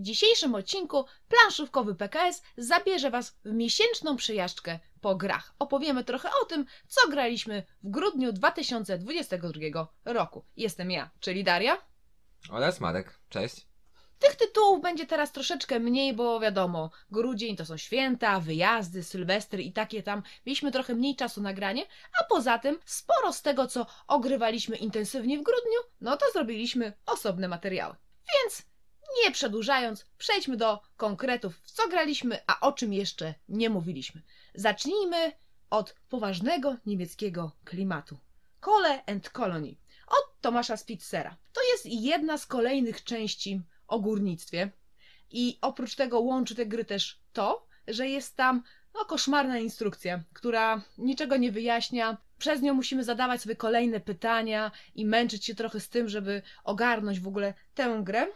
W dzisiejszym odcinku planszówkowy PKS zabierze Was w miesięczną przejażdżkę po grach. Opowiemy trochę o tym, co graliśmy w grudniu 2022 roku. Jestem ja, czyli Daria. Oraz Marek, cześć. Tych tytułów będzie teraz troszeczkę mniej, bo wiadomo, grudzień to są święta, wyjazdy, sylwestry i takie tam. Mieliśmy trochę mniej czasu na granie, a poza tym sporo z tego, co ogrywaliśmy intensywnie w grudniu, no to zrobiliśmy osobne materiały. Więc nie przedłużając, przejdźmy do konkretów, w co graliśmy, a o czym jeszcze nie mówiliśmy. Zacznijmy od poważnego niemieckiego klimatu. Kole and Colony od Tomasza Spitzera. To jest jedna z kolejnych części o górnictwie i oprócz tego łączy te gry też to, że jest tam no, koszmarna instrukcja, która niczego nie wyjaśnia. Przez nią musimy zadawać sobie kolejne pytania i męczyć się trochę z tym, żeby ogarnąć w ogóle tę grę.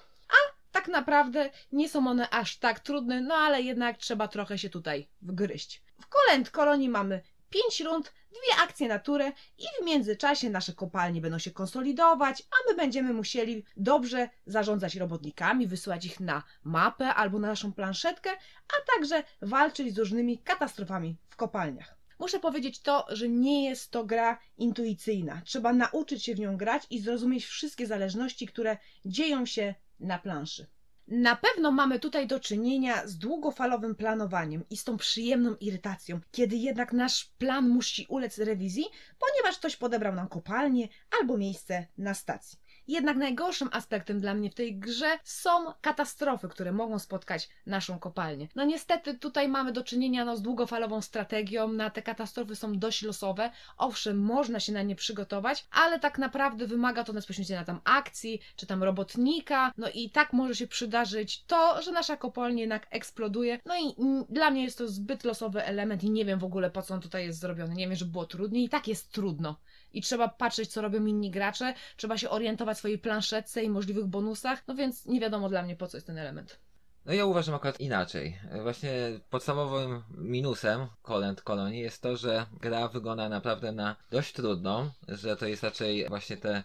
Tak naprawdę nie są one aż tak trudne, no ale jednak trzeba trochę się tutaj wgryźć. W Kolend Kolonii mamy 5 rund, dwie akcje na turę i w międzyczasie nasze kopalnie będą się konsolidować, a my będziemy musieli dobrze zarządzać robotnikami, wysyłać ich na mapę albo na naszą planszetkę, a także walczyć z różnymi katastrofami w kopalniach. Muszę powiedzieć to, że nie jest to gra intuicyjna. Trzeba nauczyć się w nią grać i zrozumieć wszystkie zależności, które dzieją się na planszy. Na pewno mamy tutaj do czynienia z długofalowym planowaniem i z tą przyjemną irytacją, kiedy jednak nasz plan musi ulec rewizji, ponieważ ktoś podebrał nam kopalnię albo miejsce na stacji. Jednak najgorszym aspektem dla mnie w tej grze są katastrofy, które mogą spotkać naszą kopalnię. No niestety tutaj mamy do czynienia no, z długofalową strategią, na te katastrofy są dość losowe. Owszem, można się na nie przygotować, ale tak naprawdę wymaga to nas poświęcenia tam akcji, czy tam robotnika, no i tak może się przydarzyć to, że nasza kopalnia jednak eksploduje. No i dla mnie jest to zbyt losowy element i nie wiem w ogóle po co on tutaj jest zrobiony. Nie wiem, żeby było trudniej i tak jest trudno i trzeba patrzeć, co robią inni gracze, trzeba się orientować swojej planszetce i możliwych bonusach, no więc nie wiadomo dla mnie, po co jest ten element. No ja uważam akurat inaczej. Właśnie podstawowym minusem Colent Colony jest to, że gra wygląda naprawdę na dość trudną, że to jest raczej właśnie te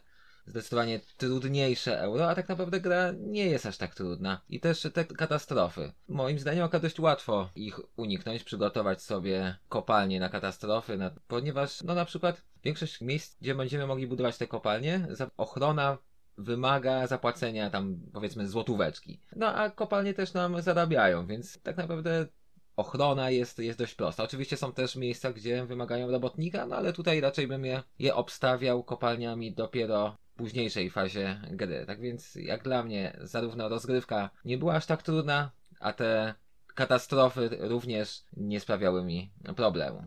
zdecydowanie trudniejsze euro, a tak naprawdę gra nie jest aż tak trudna. I też te katastrofy. Moim zdaniem akurat dość łatwo ich uniknąć, przygotować sobie kopalnie na katastrofy, na, ponieważ no na przykład większość miejsc, gdzie będziemy mogli budować te kopalnie, ochrona wymaga zapłacenia tam powiedzmy złotóweczki. No a kopalnie też nam zarabiają, więc tak naprawdę ochrona jest, jest dość prosta. Oczywiście są też miejsca, gdzie wymagają robotnika, no ale tutaj raczej bym je, je obstawiał kopalniami dopiero późniejszej fazie gry. Tak więc jak dla mnie zarówno rozgrywka nie była aż tak trudna, a te katastrofy również nie sprawiały mi problemu.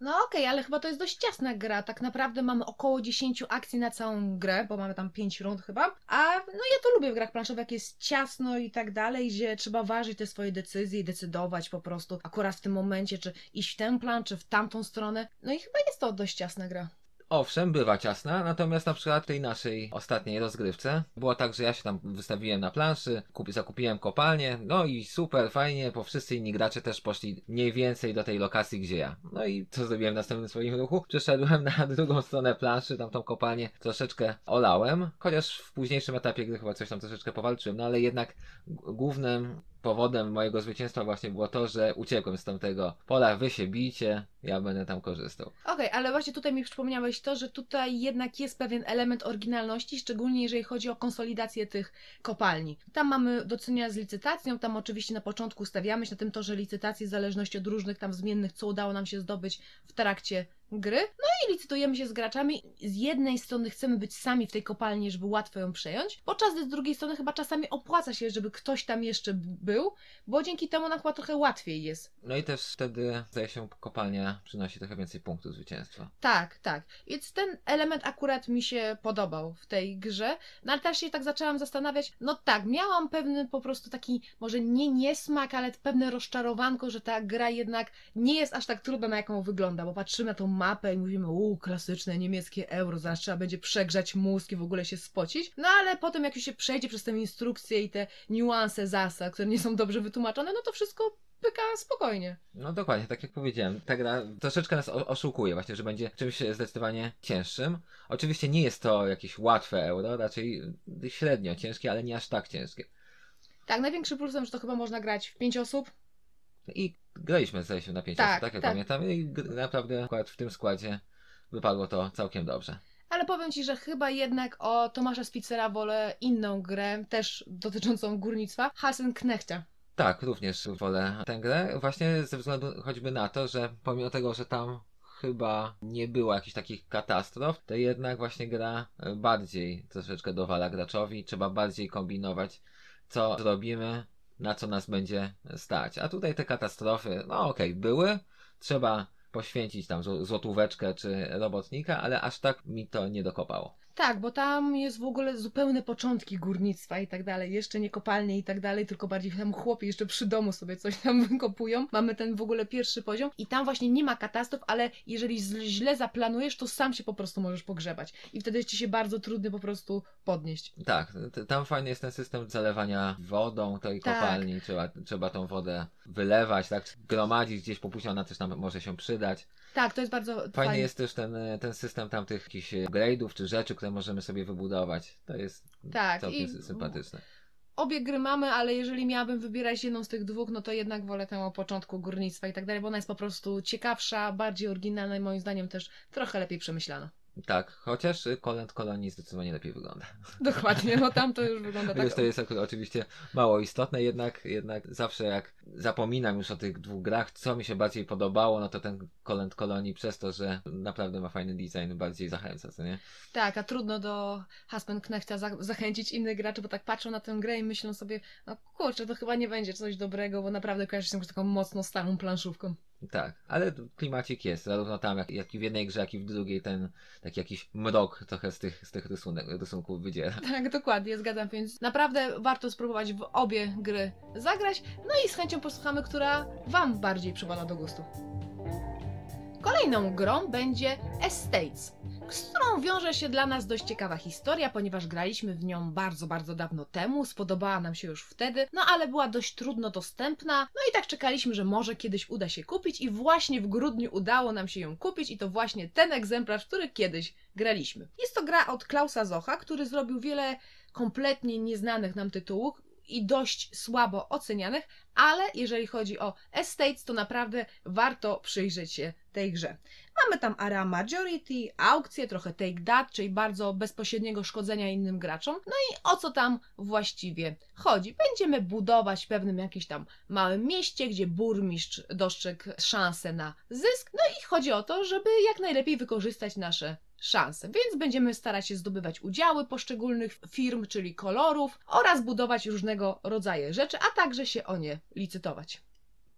No okej, okay, ale chyba to jest dość ciasna gra. Tak naprawdę mamy około 10 akcji na całą grę, bo mamy tam 5 rund chyba. A no ja to lubię w grach planszowych, jak jest ciasno i tak dalej, gdzie trzeba ważyć te swoje decyzje i decydować po prostu akurat w tym momencie, czy iść w ten plan, czy w tamtą stronę. No i chyba jest to dość ciasna gra. Owszem, bywa ciasna, natomiast na przykład tej naszej ostatniej rozgrywce było tak, że ja się tam wystawiłem na planszy, kupi, zakupiłem kopalnię, no i super, fajnie, bo wszyscy inni gracze też poszli mniej więcej do tej lokacji, gdzie ja. No i co zrobiłem w następnym swoim ruchu? Przeszedłem na drugą stronę planszy, tam tą kopalnię troszeczkę olałem, chociaż w późniejszym etapie gry chyba coś tam troszeczkę powalczyłem, no ale jednak głównym powodem mojego zwycięstwa właśnie było to, że uciekłem z tamtego pola, wy się bijcie, ja będę tam korzystał. Okej, okay, ale właśnie tutaj mi przypomniałeś to, że tutaj jednak jest pewien element oryginalności, szczególnie jeżeli chodzi o konsolidację tych kopalni. Tam mamy do czynienia z licytacją, tam oczywiście na początku stawiamy się na tym to, że licytacje w zależności od różnych tam zmiennych, co udało nam się zdobyć w trakcie gry. No i licytujemy się z graczami. Z jednej strony chcemy być sami w tej kopalni, żeby łatwo ją przejąć, podczas gdy z drugiej strony chyba czasami opłaca się, żeby ktoś tam jeszcze był, bo dzięki temu nam chyba trochę łatwiej jest. No i też wtedy, zdaje się, kopalnia przynosi trochę więcej punktów zwycięstwa. Tak, tak. Więc ten element akurat mi się podobał w tej grze. No ale też się tak zaczęłam zastanawiać, no tak, miałam pewny po prostu taki, może nie niesmak, ale pewne rozczarowanko, że ta gra jednak nie jest aż tak trudna, na jaką wygląda, bo patrzymy na tą mapę i mówimy, uuu, klasyczne niemieckie euro, zaraz trzeba będzie przegrzać mózg i w ogóle się spocić. No ale potem jak już się przejdzie przez tę instrukcję i te niuanse zasad, które nie są dobrze wytłumaczone, no to wszystko pyka spokojnie. No dokładnie, tak jak powiedziałem, ta gra troszeczkę nas oszukuje właśnie, że będzie czymś zdecydowanie cięższym. Oczywiście nie jest to jakieś łatwe euro, raczej średnio ciężkie, ale nie aż tak ciężkie. Tak, największy plusem, że to chyba można grać w pięć osób. I graliśmy zdaje się na pięć Tak, osób, tak jak tak. pamiętam. I naprawdę akurat w tym składzie wypadło to całkiem dobrze. Ale powiem Ci, że chyba jednak o Tomasza Spitzera wolę inną grę, też dotyczącą górnictwa, Hassenknechta. Tak, również wolę tę grę, właśnie ze względu choćby na to, że pomimo tego, że tam chyba nie było jakichś takich katastrof, to jednak właśnie gra bardziej troszeczkę dowala graczowi, trzeba bardziej kombinować, co zrobimy, na co nas będzie stać. A tutaj te katastrofy, no okej, były, trzeba poświęcić tam zł- złotóweczkę czy robotnika, ale aż tak mi to nie dokopało. Tak, bo tam jest w ogóle zupełne początki górnictwa i tak dalej. Jeszcze nie kopalnie i tak dalej, tylko bardziej tam chłopi jeszcze przy domu sobie coś tam wykopują. Mamy ten w ogóle pierwszy poziom i tam właśnie nie ma katastrof, ale jeżeli źle zaplanujesz, to sam się po prostu możesz pogrzebać. I wtedy jest ci się bardzo trudny po prostu podnieść. Tak, tam fajny jest ten system zalewania wodą tej Tak. kopalni, trzeba, trzeba tą wodę wylewać, tak, gromadzić gdzieś, po później ona też nam może się przydać. Tak, to jest bardzo Fajny fajne. jest też ten, e, ten system tam tych jakichś e, grade'ów czy rzeczy, które możemy sobie wybudować. To jest Tak, całkiem sympatyczne. Obie gry mamy, ale jeżeli miałabym wybierać jedną z tych dwóch, no to jednak wolę tę o początku górnictwa i tak dalej, bo ona jest po prostu ciekawsza, bardziej oryginalna i moim zdaniem też trochę lepiej przemyślana. Tak, chociaż Kolend Kolonii zdecydowanie lepiej wygląda. Dokładnie, no tam to już wygląda tak. Chociaż to jest oczywiście mało istotne, jednak, jednak zawsze jak zapominam już o tych dwóch grach, co mi się bardziej podobało, no to ten Kolend Kolonii przez to, że naprawdę ma fajny design, bardziej zachęca, co nie? Tak, a trudno do Haspenknechta za zachęcić innych graczy, bo tak patrzą na tę grę i myślą sobie, no kurczę, to chyba nie będzie coś dobrego, bo naprawdę kojarzy się z taką mocno starą planszówką. Tak, ale klimacik jest, zarówno tam, jak, jak i w jednej grze, jak i w drugiej, ten taki jakiś mrok trochę z tych, z tych rysunek, rysunków wydziela. Tak, dokładnie, zgadzam, więc naprawdę warto spróbować w obie gry zagrać, no i z chęcią posłuchamy, która Wam bardziej przypada do gustu. Kolejną grą będzie Estates, z którą wiąże się dla nas dość ciekawa historia, ponieważ graliśmy w nią bardzo, bardzo dawno temu, spodobała nam się już wtedy, no ale była dość trudno dostępna, no i tak czekaliśmy, że może kiedyś uda się kupić i właśnie w grudniu udało nam się ją kupić i to właśnie ten egzemplarz, który kiedyś graliśmy. Jest to gra od Klausa Zocha, który zrobił wiele kompletnie nieznanych nam tytułów i dość słabo ocenianych, ale jeżeli chodzi o Estates, to naprawdę warto przyjrzeć się tej grze. Mamy tam area majority, aukcje, trochę take that, czyli bardzo bezpośredniego szkodzenia innym graczom. No i o co tam właściwie chodzi? Będziemy budować w pewnym jakimś tam małym mieście, gdzie burmistrz dostrzegł szansę na zysk. No i chodzi o to, żeby jak najlepiej wykorzystać nasze szanse. Więc będziemy starać się zdobywać udziały poszczególnych firm, czyli kolorów oraz budować różnego rodzaju rzeczy, a także się o nie licytować.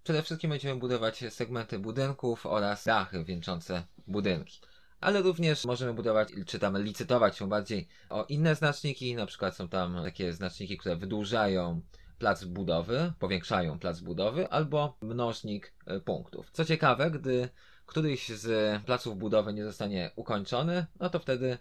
Przede wszystkim będziemy budować segmenty budynków oraz dachy wieńczące budynki. Ale również możemy budować, czy tam licytować się bardziej o inne znaczniki, na przykład są tam takie znaczniki, które wydłużają plac budowy, powiększają plac budowy, albo mnożnik e, punktów. Co ciekawe, gdy któryś z placów budowy nie zostanie ukończony, no to wtedy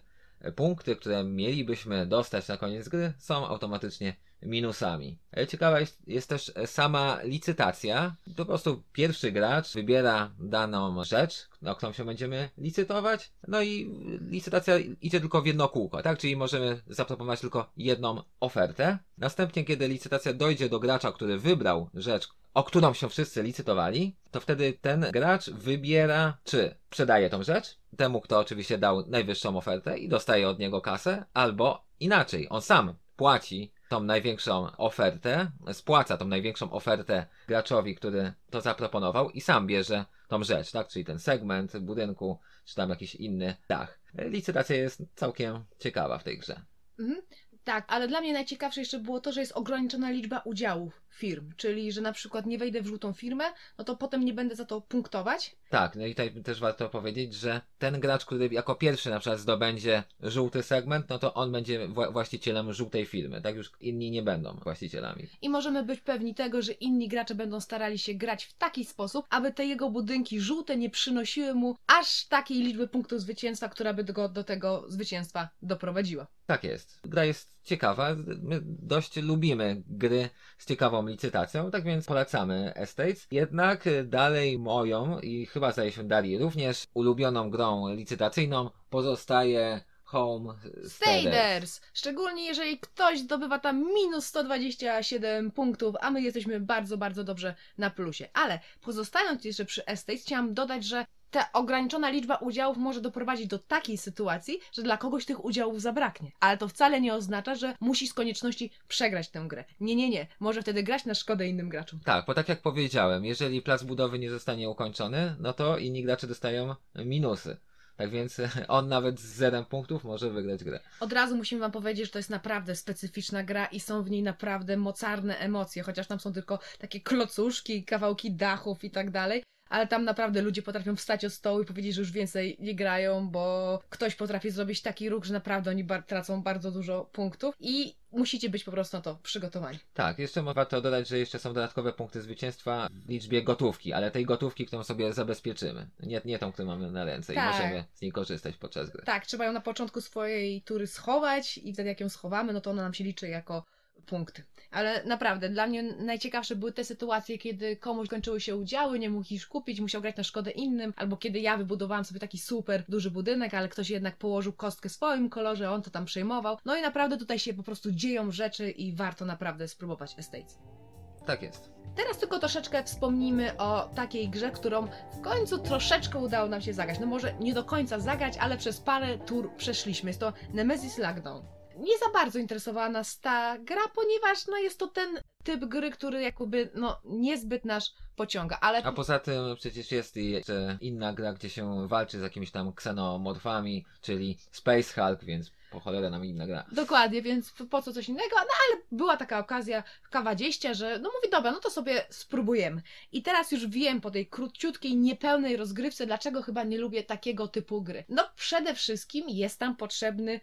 punkty, które mielibyśmy dostać na koniec gry, są automatycznie minusami. Ciekawa jest, jest też sama licytacja. Po prostu pierwszy gracz wybiera daną rzecz, o którą się będziemy licytować, no i licytacja idzie tylko w jedno kółko, tak? Czyli możemy zaproponować tylko jedną ofertę. Następnie, kiedy licytacja dojdzie do gracza, który wybrał rzecz, o którą się wszyscy licytowali, to wtedy ten gracz wybiera, czy sprzedaje tą rzecz, temu, kto oczywiście dał najwyższą ofertę i dostaje od niego kasę, albo inaczej, on sam płaci tą największą ofertę, spłaca tą największą ofertę graczowi, który to zaproponował i sam bierze tą rzecz, tak? Czyli ten segment budynku, czy tam jakiś inny dach. Licytacja jest całkiem ciekawa w tej grze. Mhm. Tak, ale dla mnie najciekawsze jeszcze było to, że jest ograniczona liczba udziałów firm, czyli że na przykład nie wejdę w żółtą firmę, no to potem nie będę za to punktować. Tak, no i tutaj też warto powiedzieć, że ten gracz, który jako pierwszy na przykład zdobędzie żółty segment, no to on będzie wła- właścicielem żółtej firmy, tak? Już inni nie będą właścicielami. I możemy być pewni tego, że inni gracze będą starali się grać w taki sposób, aby te jego budynki żółte nie przynosiły mu aż takiej liczby punktów zwycięstwa, która by go do tego zwycięstwa doprowadziła. Tak jest. Gra jest ciekawa. My dość lubimy gry z ciekawą licytacją, tak więc polecamy Estates. Jednak dalej moją i chyba zdaje się Darii również ulubioną grą licytacyjną pozostaje Home. Staders! Szczególnie jeżeli ktoś zdobywa tam minus 127 punktów, a my jesteśmy bardzo, bardzo dobrze na plusie. Ale pozostając jeszcze przy Estates, chciałam dodać, że ta ograniczona liczba udziałów może doprowadzić do takiej sytuacji, że dla kogoś tych udziałów zabraknie. Ale to wcale nie oznacza, że musi z konieczności przegrać tę grę. Nie, nie, nie. Może wtedy grać na szkodę innym graczom. Tak, bo tak jak powiedziałem, jeżeli plac budowy nie zostanie ukończony, no to inni gracze dostają minusy. Tak więc on nawet z zerem punktów może wygrać grę. Od razu musimy Wam powiedzieć, że to jest naprawdę specyficzna gra i są w niej naprawdę mocarne emocje, chociaż tam są tylko takie klocuszki, kawałki dachów i tak dalej. Ale tam naprawdę ludzie potrafią wstać od stołu i powiedzieć, że już więcej nie grają, bo ktoś potrafi zrobić taki ruch, że naprawdę oni bar- tracą bardzo dużo punktów i musicie być po prostu na to przygotowani. Tak, jeszcze warto dodać, że jeszcze są dodatkowe punkty zwycięstwa w liczbie gotówki, ale tej gotówki, którą sobie zabezpieczymy. Nie, nie tą, którą mamy na ręce Tak. i możemy z niej korzystać podczas gry. Tak, trzeba ją na początku swojej tury schować i wtedy jak ją schowamy, no to ona nam się liczy jako punkty. Ale naprawdę, dla mnie najciekawsze były te sytuacje, kiedy komuś kończyły się udziały, nie mógł ich kupić, musiał grać na szkodę innym, albo kiedy ja wybudowałam sobie taki super duży budynek, ale ktoś jednak położył kostkę w swoim kolorze, on to tam przejmował. No i naprawdę tutaj się po prostu dzieją rzeczy i warto naprawdę spróbować Estates. Tak jest. Teraz tylko troszeczkę wspomnimy o takiej grze, którą w końcu troszeczkę udało nam się zagrać. No może nie do końca zagrać, ale przez parę tur przeszliśmy. Jest to Nemesis Lockdown. Nie za bardzo interesowała nas ta gra, ponieważ no, jest to ten typ gry, który jakby no, niezbyt nas pociąga, ale A poza tym przecież jest jeszcze inna gra, gdzie się walczy z jakimiś tam ksenomorfami, czyli Space Hulk, więc po cholerę nam inna gra. Dokładnie, więc po co coś innego? No ale była taka okazja w K20, że no mówi, dobra, no to sobie spróbujemy. I teraz już wiem po tej króciutkiej, niepełnej rozgrywce, dlaczego chyba nie lubię takiego typu gry. No przede wszystkim jest tam potrzebny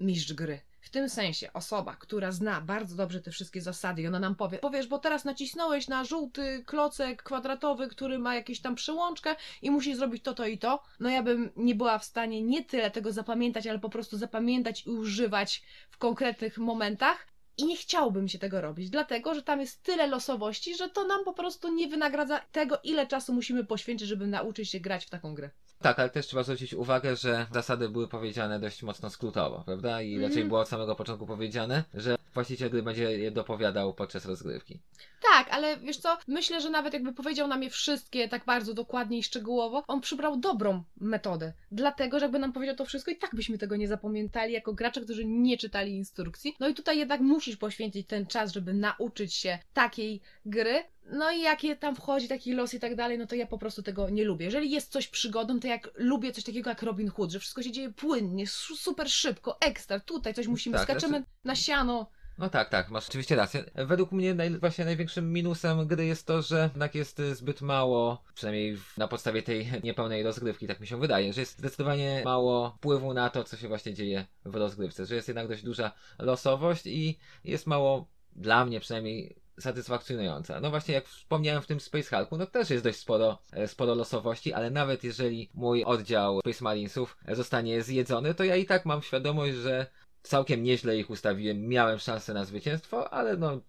mistrz gry. W tym sensie osoba, która zna bardzo dobrze te wszystkie zasady i ona nam powie, powiesz, bo teraz nacisnąłeś na żółty klocek kwadratowy, który ma jakieś tam przełączkę i musi zrobić to, to i to, no ja bym nie była w stanie nie tyle tego zapamiętać, ale po prostu zapamiętać i używać w konkretnych momentach. I nie chciałbym się tego robić, dlatego że tam jest tyle losowości, że to nam po prostu nie wynagradza tego, ile czasu musimy poświęcić, żeby nauczyć się grać w taką grę. Tak, ale też trzeba zwrócić uwagę, że zasady były powiedziane dość mocno skrótowo, prawda? I raczej było od samego początku powiedziane, że właściciel gry będzie je dopowiadał podczas rozgrywki. Tak, ale wiesz co, myślę, że nawet jakby powiedział nam je wszystkie tak bardzo dokładnie i szczegółowo, on przybrał dobrą metodę. Dlatego, że jakby nam powiedział to wszystko i tak byśmy tego nie zapamiętali jako gracze, którzy nie czytali instrukcji. No i tutaj jednak musisz poświęcić ten czas, żeby nauczyć się takiej gry. No i jakie tam wchodzi taki los i tak dalej, no to ja po prostu tego nie lubię. Jeżeli jest coś przygodą, to jak lubię coś takiego jak Robin Hood, że wszystko się dzieje płynnie, su- super szybko, ekstra, tutaj coś musimy, Tak, skaczemy znaczy- na siano. No tak, tak, masz oczywiście rację. Według mnie naj, właśnie największym minusem gry jest to, że jednak jest zbyt mało, przynajmniej na podstawie tej niepełnej rozgrywki, tak mi się wydaje, że jest zdecydowanie mało wpływu na to, co się właśnie dzieje w rozgrywce, że jest jednak dość duża losowość i jest mało, dla mnie przynajmniej, satysfakcjonująca. No właśnie, jak wspomniałem w tym Space Hulku, no też jest dość sporo, e, sporo losowości, ale nawet jeżeli mój oddział Space Marinesów zostanie zjedzony, to ja i tak mam świadomość, że całkiem nieźle ich ustawiłem, miałem szansę na zwycięstwo, ale no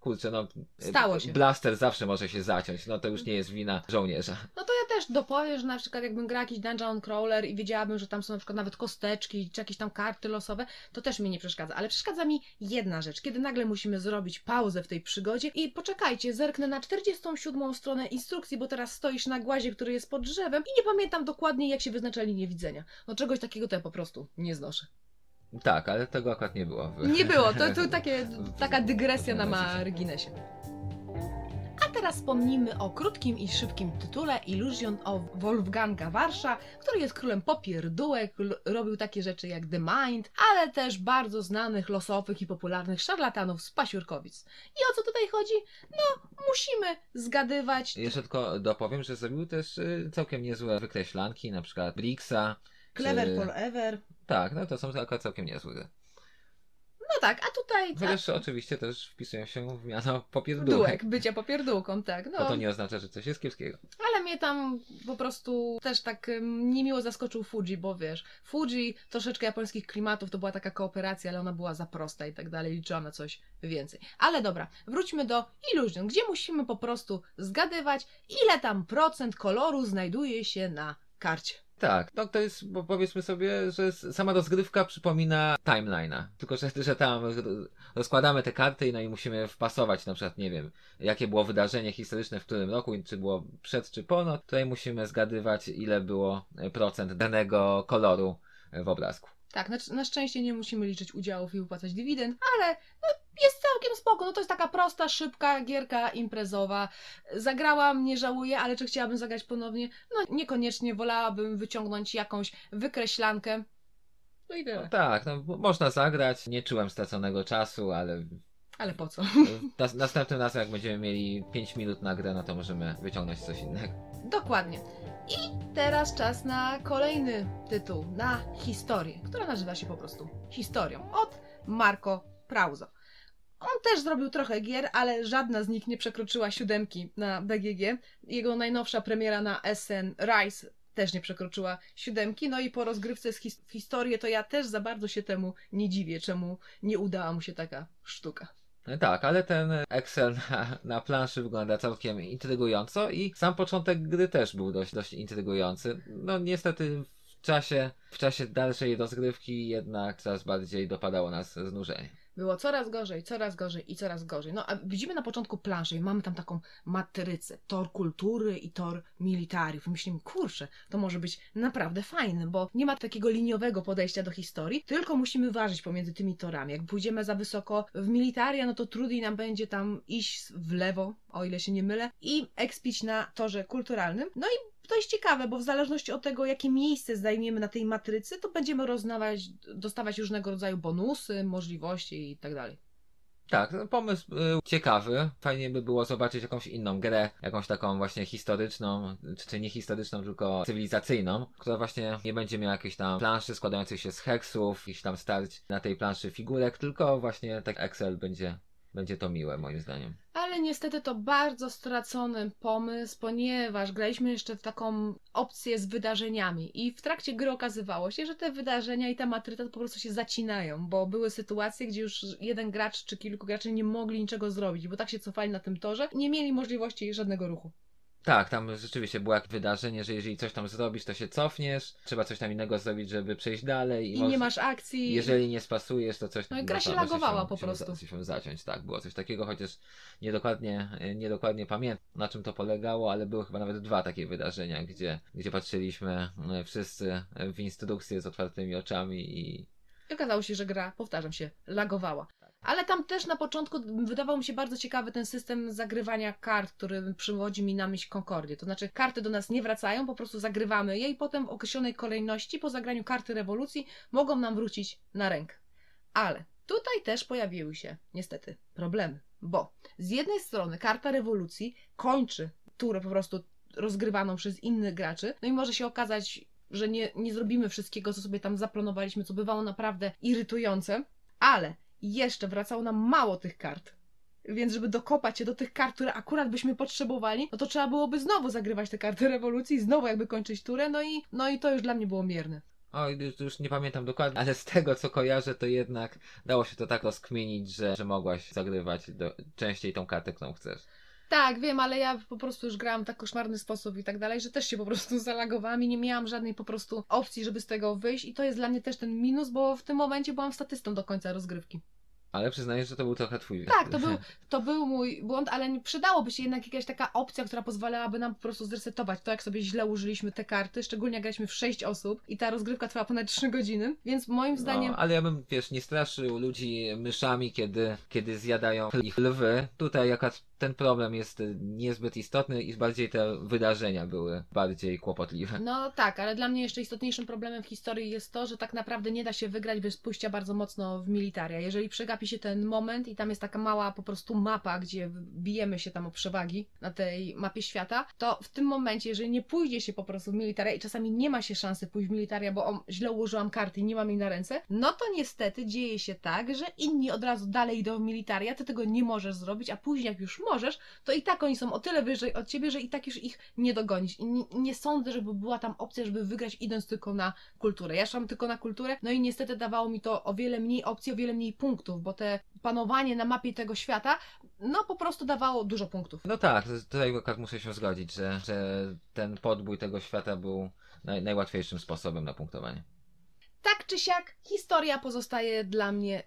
kurczę, no Stało się. blaster zawsze może się zaciąć, no to już nie jest wina żołnierza. No to ja też dopowiem, że na przykład jakbym grała jakiś dungeon crawler i wiedziałabym, że tam są na przykład nawet kosteczki czy jakieś tam karty losowe, to też mi nie przeszkadza. Ale przeszkadza mi jedna rzecz, kiedy nagle musimy zrobić pauzę w tej przygodzie i poczekajcie, zerknę na 47 stronę instrukcji, bo teraz stoisz na głazie, który jest pod drzewem i nie pamiętam dokładnie jak się wyznacza linię widzenia. No czegoś takiego to ja po prostu nie znoszę. Tak, ale tego akurat nie było. W... Nie było, to, to takie, taka dygresja na marginesie. A teraz wspomnimy o krótkim i szybkim tytule Illusion of Wolfganga Warsza, który jest królem popierdółek, robił takie rzeczy jak The Mind, ale też bardzo znanych, losowych i popularnych szarlatanów z Pasiurkowic. I o co tutaj chodzi? No, musimy zgadywać. Jeszcze tylko dopowiem, że zrobił też y, całkiem niezłe wykreślanki, na przykład Blixa. Clever czy- Forever. Tak, no to są akurat całkiem niezłe gry. No tak, a tutaj... Chociaż oczywiście też wpisują się w miano popierdółek. Dułek, bycia popierdółką, tak. No. To to nie oznacza, że coś jest kiepskiego. Ale mnie tam po prostu też tak niemiło zaskoczył Fuji, bo wiesz, Fuji, troszeczkę japońskich klimatów, to była taka kooperacja, ale ona była za prosta i tak dalej, liczyłam na coś więcej. Ale dobra, wróćmy do Illusion, gdzie musimy po prostu zgadywać, ile tam procent koloru znajduje się na karcie. Tak, no to jest, bo powiedzmy sobie, że sama rozgrywka przypomina timeline'a. Tylko, że, że tam rozkładamy te karty no i musimy wpasować na przykład, nie wiem, jakie było wydarzenie historyczne w którym roku, czy było przed, czy po, no tutaj musimy zgadywać, ile było e, procent danego koloru e, w obrazku. Tak, na, na szczęście nie musimy liczyć udziałów i wypłacać dywidend, ale no, całkiem spoko. No to jest taka prosta, szybka gierka imprezowa. Zagrałam, nie żałuję, ale czy chciałabym zagrać ponownie? No niekoniecznie, wolałabym wyciągnąć jakąś wykreślankę. No i No tyle. tak, no, mo- można zagrać, nie czułem straconego czasu, ale Ale po co? nas, następnym razem jak będziemy mieli 5 minut na grę, no to możemy wyciągnąć coś innego. Dokładnie. I teraz czas na kolejny tytuł, na historię, która nazywa się po prostu Historią, od Marco Prauzo. On też zrobił trochę gier, ale żadna z nich nie przekroczyła siódemki na BGG. Jego najnowsza premiera na SN Rise też nie przekroczyła siódemki. No i po rozgrywce z his- w historię to ja też za bardzo się temu nie dziwię, czemu nie udała mu się taka sztuka. No Tak, ale ten Excel na, na planszy wygląda całkiem intrygująco i sam początek gry też był dość, dość intrygujący. No niestety w czasie, w czasie dalszej rozgrywki jednak coraz bardziej dopadało nas znużenie. Było coraz gorzej, coraz gorzej i coraz gorzej. No a widzimy na początku planszy i mamy tam taką matrycę, tor kultury i tor militariów. Myślimy, kurczę, to może być naprawdę fajne, bo nie ma takiego liniowego podejścia do historii, tylko musimy ważyć pomiędzy tymi torami. Jak pójdziemy za wysoko w militaria, no to trudniej nam będzie tam iść w lewo, o ile się nie mylę, i ekspić na torze kulturalnym. No i to jest ciekawe, bo w zależności od tego, jakie miejsce zajmiemy na tej matrycy, to będziemy roznawać, dostawać różnego rodzaju bonusy, możliwości i tak dalej. Tak, no, pomysł ciekawy. Fajnie by było zobaczyć jakąś inną grę, jakąś taką właśnie historyczną, czy nie historyczną, tylko cywilizacyjną, która właśnie nie będzie miała jakiejś tam planszy składającej się z heksów, jakichś tam starć na tej planszy figurek, tylko właśnie tak Excel będzie, będzie to miłe moim zdaniem. Ale niestety to bardzo stracony pomysł, ponieważ graliśmy jeszcze w taką opcję z wydarzeniami i w trakcie gry okazywało się, że te wydarzenia i ta matryca po prostu się zacinają, bo były sytuacje, gdzie już jeden gracz czy kilku graczy nie mogli niczego zrobić, bo tak się cofali na tym torze nie mieli możliwości żadnego ruchu. Tak, tam rzeczywiście było jakieś wydarzenie, że jeżeli coś tam zrobisz, to się cofniesz, trzeba coś tam innego zrobić, żeby przejść dalej. I może- nie masz akcji. Jeżeli nie spasujesz, to coś No i gra się lagowała po prostu. Się zaciąć, tak, było coś takiego, chociaż niedokładnie, niedokładnie pamiętam na czym to polegało, ale były chyba nawet dwa takie wydarzenia, gdzie, gdzie patrzyliśmy e, wszyscy w instrukcje z otwartymi oczami i I okazało się, że gra, powtarzam się, lagowała. Ale tam też na początku wydawał mi się bardzo ciekawy ten system zagrywania kart, który przywodzi mi na myśl Concordię. To znaczy, karty do nas nie wracają, po prostu zagrywamy je i potem w określonej kolejności, po zagraniu karty rewolucji, mogą nam wrócić na rękę. Ale tutaj też pojawiły się, niestety, problemy. Bo z jednej strony karta rewolucji kończy turę po prostu rozgrywaną przez innych graczy, no i może się okazać, że nie, nie zrobimy wszystkiego, co sobie tam zaplanowaliśmy, co bywało naprawdę irytujące, ale jeszcze wracało nam mało tych kart. Więc żeby dokopać się do tych kart, które akurat byśmy potrzebowali, no to trzeba byłoby znowu zagrywać te karty rewolucji, znowu jakby kończyć turę, no i, no i to już dla mnie było mierne. Oj, już, już nie pamiętam dokładnie, ale z tego co kojarzę, to jednak dało się to tak rozkminić, że, że mogłaś zagrywać do, częściej tą kartę, którą chcesz. Tak, wiem, ale ja po prostu już grałam w tak koszmarny sposób i tak dalej, że też się po prostu zalagowałam i nie miałam żadnej po prostu opcji, żeby z tego wyjść i to jest dla mnie też ten minus, bo w tym momencie byłam statystą do końca rozgrywki. Ale przyznaję, że to był trochę twój. Tak, to był, to był mój błąd, ale przydałoby się jednak jakaś taka opcja, która pozwalałaby nam po prostu zresetować to, jak sobie źle użyliśmy te karty, szczególnie jak graliśmy w 6 osób i ta rozgrywka trwała ponad 3 godziny, więc moim zdaniem... No, ale ja bym, wiesz, nie straszył ludzi myszami, kiedy, kiedy zjadają ich lwy. Tutaj akurat ten problem jest niezbyt istotny i bardziej te wydarzenia były bardziej kłopotliwe. No tak, ale dla mnie jeszcze istotniejszym problemem w historii jest to, że tak naprawdę nie da się wygrać bez pójścia bardzo mocno w militaria. Jeżeli przegapi się ten moment i tam jest taka mała po prostu mapa, gdzie bijemy się tam o przewagi na tej mapie świata, to w tym momencie, jeżeli nie pójdzie się po prostu w militaria i czasami nie ma się szansy pójść w militaria, bo źle ułożyłam karty i nie mam jej na ręce, no to niestety dzieje się tak, że inni od razu dalej idą w militaria, ty tego nie możesz zrobić, a później jak już możesz, to i tak oni są o tyle wyżej od ciebie, że i tak już ich nie dogonisz. I nie, nie sądzę, żeby była tam opcja, żeby wygrać idąc tylko na kulturę. Ja szłam tylko na kulturę, no i niestety dawało mi to o wiele mniej opcji, o wiele mniej punktów, bo te panowanie na mapie tego świata, no po prostu dawało dużo punktów. No tak, tutaj akurat muszę się zgodzić, że, że ten podbój tego świata był naj, najłatwiejszym sposobem na punktowanie. Tak czy siak, historia pozostaje dla mnie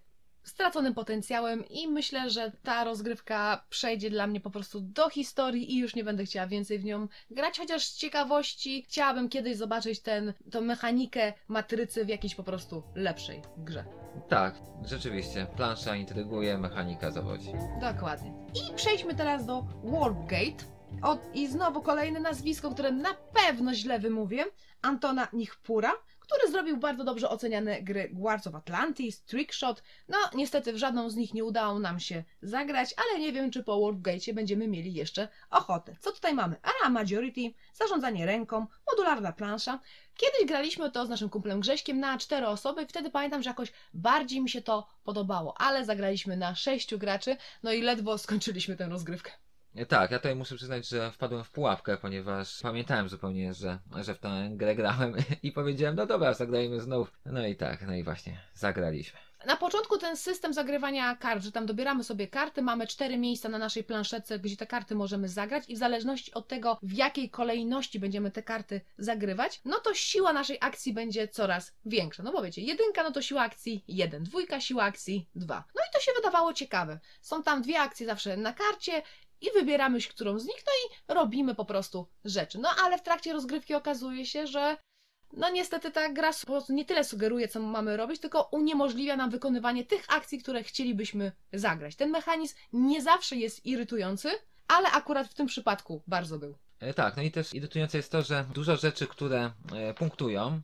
straconym potencjałem i myślę, że ta rozgrywka przejdzie dla mnie po prostu do historii i już nie będę chciała więcej w nią grać, chociaż z ciekawości chciałabym kiedyś zobaczyć ten, tą mechanikę matrycy w jakiejś po prostu lepszej grze. Tak, rzeczywiście. Plansza intryguje, mechanika zawodzi. Dokładnie. I przejdźmy teraz do Warpgate. O, I znowu kolejne nazwisko, które na pewno źle wymówię. Antona Nichpura, który zrobił bardzo dobrze oceniane gry Guards of Atlantis, Trickshot. No, niestety w żadną z nich nie udało nam się zagrać, ale nie wiem, czy po Warpgate będziemy mieli jeszcze ochotę. Co tutaj mamy? Ara Majority, zarządzanie ręką, modularna plansza. Kiedyś graliśmy to z naszym kumplem Grześkiem na cztery osoby i wtedy pamiętam, że jakoś bardziej mi się to podobało, ale zagraliśmy na sześciu graczy, no i ledwo skończyliśmy tę rozgrywkę. E, Tak, ja tutaj muszę przyznać, że wpadłem w pułapkę, ponieważ pamiętałem zupełnie, że, że w tę grę grałem i powiedziałem, no dobra, zagrajmy znów. No i tak, no i właśnie, zagraliśmy. Na początku ten system zagrywania kart, że tam dobieramy sobie karty, mamy cztery miejsca na naszej planszetce, gdzie te karty możemy zagrać i w zależności od tego, w jakiej kolejności będziemy te karty zagrywać, no to siła naszej akcji będzie coraz większa. No bo wiecie, jedynka no to siła akcji 1, dwójka siła akcji 2. No i to się wydawało ciekawe. Są tam dwie akcje zawsze na karcie i wybieramy, którą z nich, no i robimy po prostu rzeczy. No ale w trakcie rozgrywki okazuje się, że no niestety ta gra po prostu nie tyle sugeruje, co mamy robić, tylko uniemożliwia nam wykonywanie tych akcji, które chcielibyśmy zagrać. Ten mechanizm nie zawsze jest irytujący, ale akurat w tym przypadku bardzo był. E, Tak, no i też irytujące jest to, że dużo rzeczy, które e, punktują,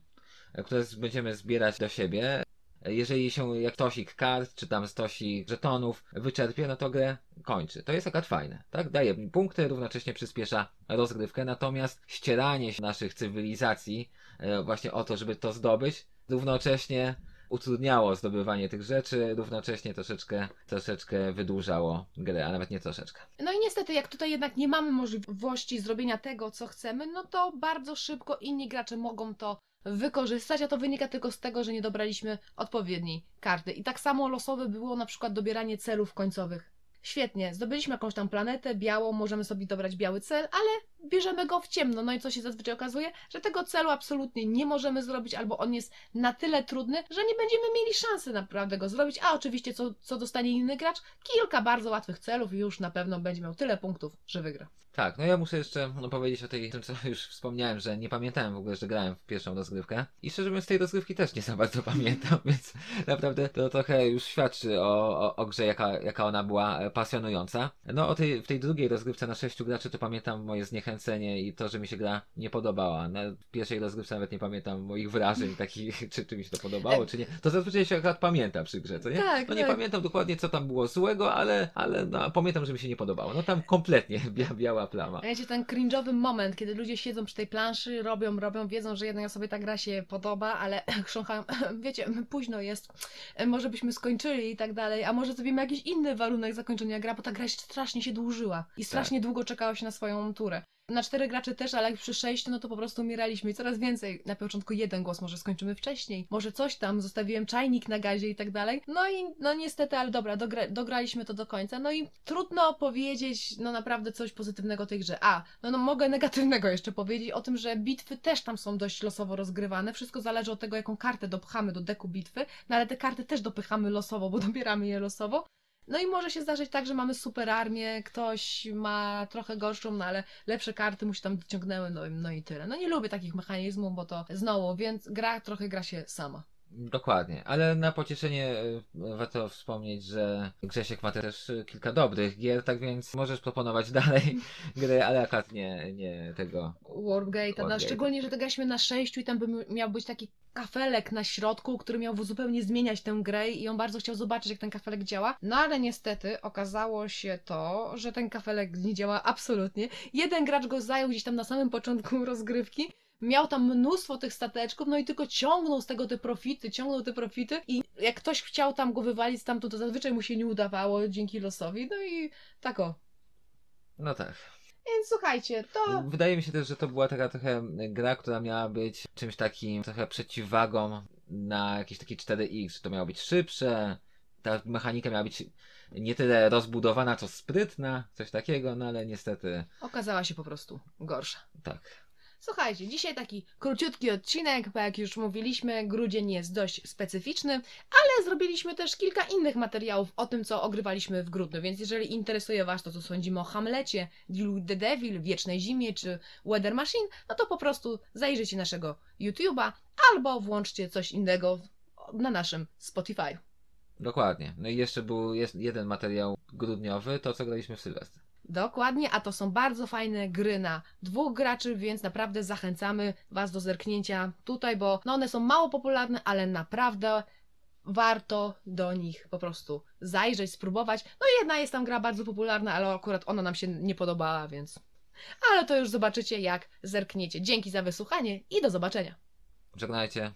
e, które będziemy zbierać do siebie, jeżeli się jak stosik kart, czy tam stosik żetonów wyczerpie, no to grę kończy. To jest akurat fajne, tak? Daje punkty, równocześnie przyspiesza rozgrywkę, natomiast ścieranie się naszych cywilizacji e, właśnie o to, żeby to zdobyć, równocześnie utrudniało zdobywanie tych rzeczy, równocześnie troszeczkę, troszeczkę wydłużało grę, a nawet nie troszeczkę. No i niestety, jak tutaj jednak nie mamy możliwości zrobienia tego, co chcemy, no to bardzo szybko inni gracze mogą to wykorzystać, a to wynika tylko z tego, że nie dobraliśmy odpowiedniej karty. I tak samo losowe było na przykład dobieranie celów końcowych. Świetnie, zdobyliśmy jakąś tam planetę białą, możemy sobie dobrać biały cel, ale bierzemy go w ciemno. No i co się zazwyczaj okazuje? Że tego celu absolutnie nie możemy zrobić, albo on jest na tyle trudny, że nie będziemy mieli szansy naprawdę go zrobić. A oczywiście, co, co dostanie inny gracz? Kilka bardzo łatwych celów i już na pewno będzie miał tyle punktów, że wygra. Tak, no ja muszę jeszcze no, powiedzieć o tej, tym, co już wspomniałem, że nie pamiętałem w ogóle, że grałem w pierwszą rozgrywkę. I szczerze mówiąc, tej rozgrywki też nie za bardzo pamiętam, więc naprawdę to trochę już świadczy o, o, o grze, jaka, jaka ona była e, pasjonująca. No, o tej, w tej drugiej rozgrywce na sześciu graczy to pamiętam moje zniechęcenie i to, że mi się gra nie podobała. Na pierwszej rozgrywce nawet nie pamiętam moich wrażeń takich, czy, czy mi się to podobało, czy nie. To zazwyczaj się akurat pamięta przy grze, co nie? Tak, no nie tak. pamiętam dokładnie, co tam było złego, ale, ale no, pamiętam, że mi się nie podobało. No tam kompletnie bia, biała plama. A Wiecie, ten cringe'owy moment, kiedy ludzie siedzą przy tej planszy, robią, robią, wiedzą, że jednej osobie ta gra się podoba, ale chrząchają, wiecie, późno jest, może byśmy skończyli i tak dalej, a może zrobimy jakiś inny warunek zakończenia gra, bo ta gra strasznie się dłużyła i strasznie długo czekało się na swoją turę. Na cztery graczy też, ale jak przy sześciu, no to po prostu umieraliśmy i coraz więcej. Na początku jeden głos, może skończymy wcześniej, może coś tam, zostawiłem czajnik na gazie i tak dalej. No i no niestety, ale dobra, dogra dograliśmy to do końca. No i trudno powiedzieć, no naprawdę coś pozytywnego o tej grze. A, no, no mogę negatywnego jeszcze powiedzieć o tym, że bitwy też tam są dość losowo rozgrywane. Wszystko zależy od tego, jaką kartę dopchamy do deku bitwy, no ale te karty też dopychamy losowo, bo dobieramy je losowo. No i może się zdarzyć tak, że mamy super armię, ktoś ma trochę gorszą, no ale lepsze karty mu się tam dociągnęły, no, no i tyle. No nie lubię takich mechanizmów, bo to znowu, więc gra trochę gra się sama. Dokładnie, ale na pocieszenie e, warto wspomnieć, że Grzesiek ma też kilka dobrych gier, tak więc możesz proponować dalej gry, ale akurat nie, nie tego. Warpgate, no, szczególnie, że to graliśmy na sześciu i tam by miał być taki kafelek na środku, który miał zupełnie zmieniać tę grę i on bardzo chciał zobaczyć, jak ten kafelek działa. No ale niestety okazało się to, że ten kafelek nie działa absolutnie. Jeden gracz go zajął gdzieś tam na samym początku rozgrywki. Miał tam mnóstwo tych stateczków, no i tylko ciągnął z tego te profity, ciągnął te profity i jak ktoś chciał tam go wywalić stamtąd, to zazwyczaj mu się nie udawało dzięki losowi, no i tak o. No tak. Więc słuchajcie, to Wydaje mi się też, że to była taka trochę gra, która miała być czymś takim trochę przeciwwagą na jakieś takie 4X, że to miało być szybsze, ta mechanika miała być nie tyle rozbudowana, co sprytna, coś takiego, no ale niestety okazała się po prostu gorsza. tak. Słuchajcie, dzisiaj taki króciutki odcinek, bo jak już mówiliśmy, grudzień jest dość specyficzny, ale zrobiliśmy też kilka innych materiałów o tym, co ogrywaliśmy w grudniu, więc jeżeli interesuje Was to, co sądzimy o Hamlecie, the Devil, Wiecznej Zimie czy Weather Machine, no to po prostu zajrzyjcie naszego YouTube'a albo włączcie coś innego na naszym Spotify. Dokładnie. No i jeszcze był jeden materiał grudniowy, to co graliśmy w Sylwester. Dokładnie, a to są bardzo fajne gry na dwóch graczy, więc naprawdę zachęcamy Was do zerknięcia tutaj, bo no one są mało popularne, ale naprawdę warto do nich po prostu zajrzeć, spróbować. No i jedna jest tam gra bardzo popularna, ale akurat ona nam się nie podobała, więc. Ale to już zobaczycie, jak zerkniecie. Dzięki za wysłuchanie i do zobaczenia. Żegnajcie.